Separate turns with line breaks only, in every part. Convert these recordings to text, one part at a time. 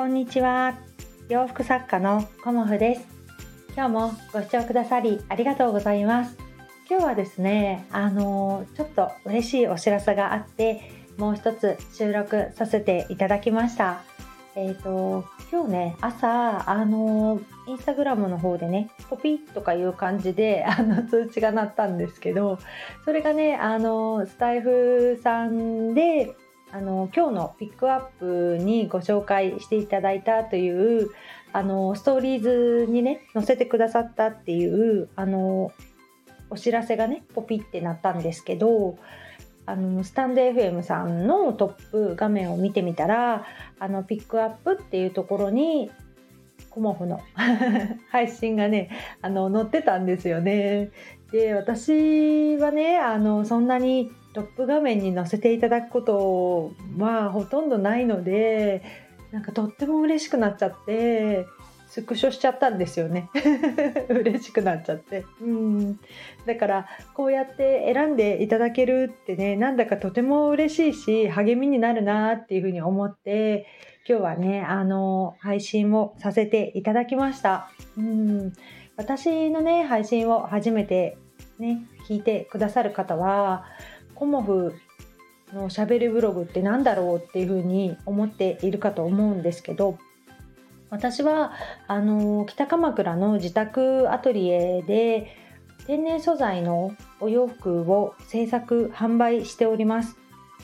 こんにちは。洋服作家のコモフです。今日もご視聴くださりありがとうございます。今日はですねあのちょっと嬉しいお知らせがあってもう一つ収録させていただきました。えっ、ー、と今日ね朝あのインスタグラムの方でねポピッとかいう感じであの通知が鳴ったんですけどそれがねあのスタイフさんであの今日のピックアップにご紹介していただいたというあのストーリーズにね載せてくださったっていうあのお知らせがねポピってなったんですけどあのスタンド FM さんのトップ画面を見てみたらあのピックアップっていうところにコモフの 配信がねあの載ってたんですよね。で私はねあのそんなにトップ画面に載せていただくことはほとんどないのでなんかとっても嬉しくなっちゃってスクショしちゃったんですよね。嬉しくなっちゃって。うん。だからこうやって選んでいただけるってねなんだかとても嬉しいし励みになるなっていうふうに思って今日はねあの配信をさせていただきました。うん。私のね配信を初めてね聞いてくださる方はコモフのしゃべりブログって何だろうっていうふうに思っているかと思うんですけど私はあの北鎌倉の自宅アトリエで天然素材のお洋服を制作販売しております。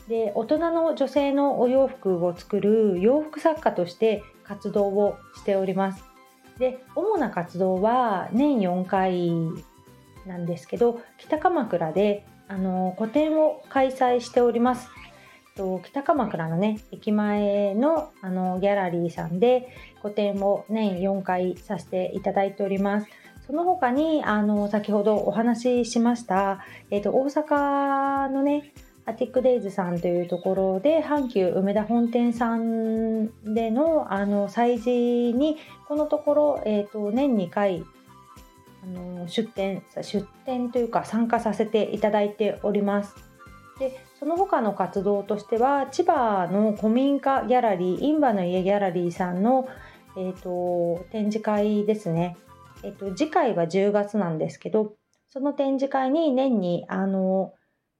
で大人の女性のお洋服を作る洋服作家として活動をしております。で主な活動は年4回なんですけど北鎌倉であの個展を開催しております。と北鎌倉のね駅前のあのギャラリーさんで個展を年4回させていただいております。その他にあの先ほどお話ししました、えーと、大阪のねアティックデイズさんというところで阪急梅田本店さんでのあの催事にこのところ、えーと年2回の出展出展というか参加させていただいております。でその他の活動としては千葉の古民家ギャラリーインバの家ギャラリーさんの、えーと、展示会ですね、えーと、次回は10月なんですけどその展示会に年にあの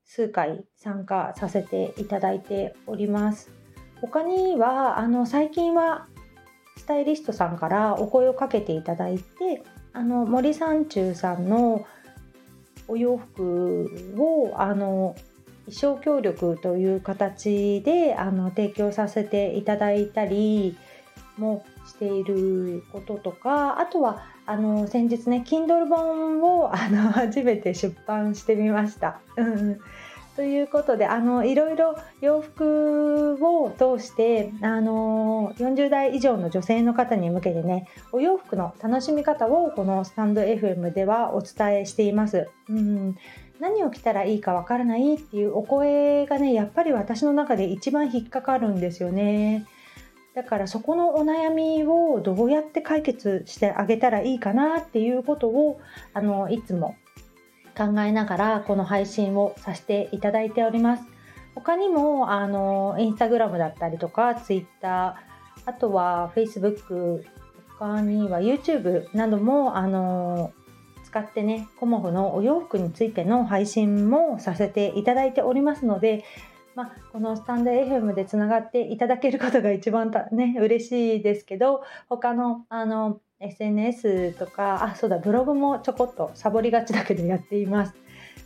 数回参加させていただいております。他にはあの最近はスタイリストさんからお声をかけていただいてあの森三中さんのお洋服をあの衣装協力という形であの提供させていただいたりもしていることとかあとはあの先日ね Kindle 本をあの初めて出版してみました。ということであのいろいろ洋服を通してあの40代以上の女性の方に向けてねお洋服の楽しみ方をこのスタンド FM ではお伝えしています。うん何を着たらいいかわからないっていうお声がねやっぱり私の中で一番引っかかるんですよね。だからそこのお悩みをどうやって解決してあげたらいいかなっていうことをあのいつも考えながらこの配信をさせていただいております。他にもあのインスタグラムだったりとかツイッターあとはフェイスブック他には YouTube などもあの使ってねコモフのお洋服についての配信もさせていただいておりますので、まあ、このスタンド FM でつながっていただけることが一番たね嬉しいですけど他のあの SNS とかあそうだブログもちょこっとサボりがちだけどやっています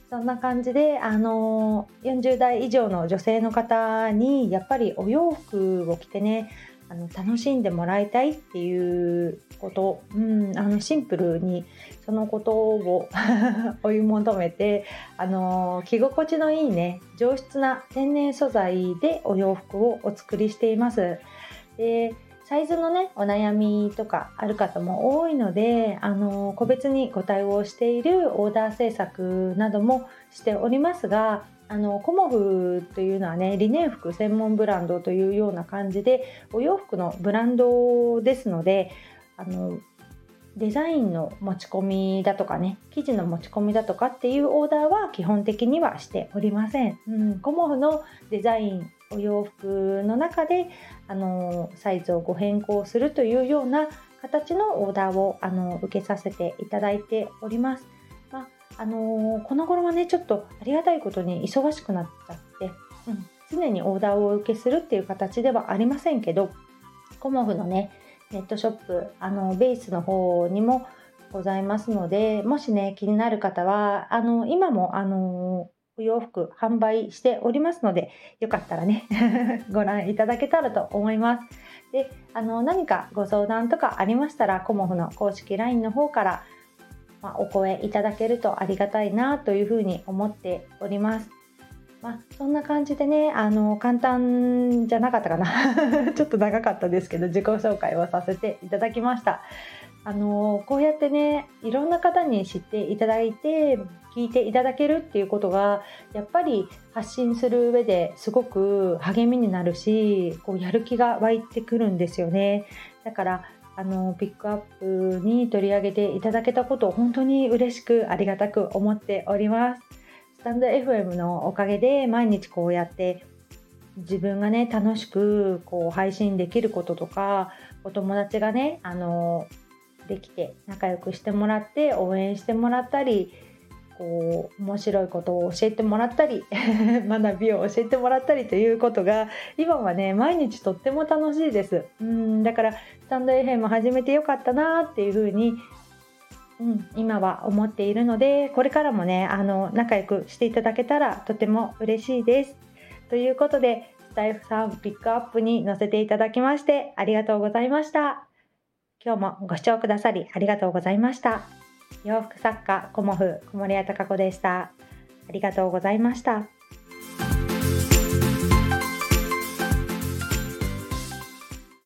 そんな感じであの40代以上の女性の方にやっぱりお洋服を着てねあの楽しんでもらいたいっていうこと、うん、あのシンプルにそのことを 追い求めてあの着心地のいいね上質な天然素材でお洋服をお作りしています。でサイズのねお悩みとかある方も多いのであの個別にご対応しているオーダー制作などもしておりますがあのコモフというのはねリネン服専門ブランドというような感じでお洋服のブランドですのであのデザインの持ち込みだとかね生地の持ち込みだとかっていうオーダーは基本的にはしておりません。うん、コモフのデザインお洋服の中であのサイズをご変更するというような形のオーダーをあの受けさせていただいております。まああのこの頃はねちょっとありがたいことに忙しくなっちゃって、うん、常にオーダーをお受けするっていう形ではありませんけどコモフのねネットショップあのベースの方にもございますのでもしね気になる方はあの今もあの洋服販売しておりますのでよかったらね ご覧いただけたらと思います。であの何かご相談とかありましたらコモフの公式 LINE の方から、まあ、お声いただけるとありがたいなというふうに思っております。まあ、そんな感じでねあの簡単じゃなかったかな ちょっと長かったですけど自己紹介をさせていただきましたあのこうやってねいろんな方に知っていただいて聞いていただけるっていうことがやっぱり発信する上ですごく励みになるしこうやる気が湧いてくるんですよね。だからあのピックアップに取り上げていただけたことを本当に嬉しくありがたく思っております。スタンド FM のおかげで毎日こうやって自分がね楽しくこう配信できることとかお友達がねあのできて仲良くしてもらって応援してもらったりこう面白いことを教えてもらったり 学びを教えてもらったりということが今はね毎日とっても楽しいですうんだからスタンド FM 始めてよかったなっていうふうにうん、今は思っているのでこれからもねあの仲良くしていただけたらとても嬉しいです。ということでスタイフさんピックアップに載せていただきましてありがとうございました。今日もご視聴くださりありがとうございました。洋服作家コモフ小森屋隆子でした。ありがとうございました。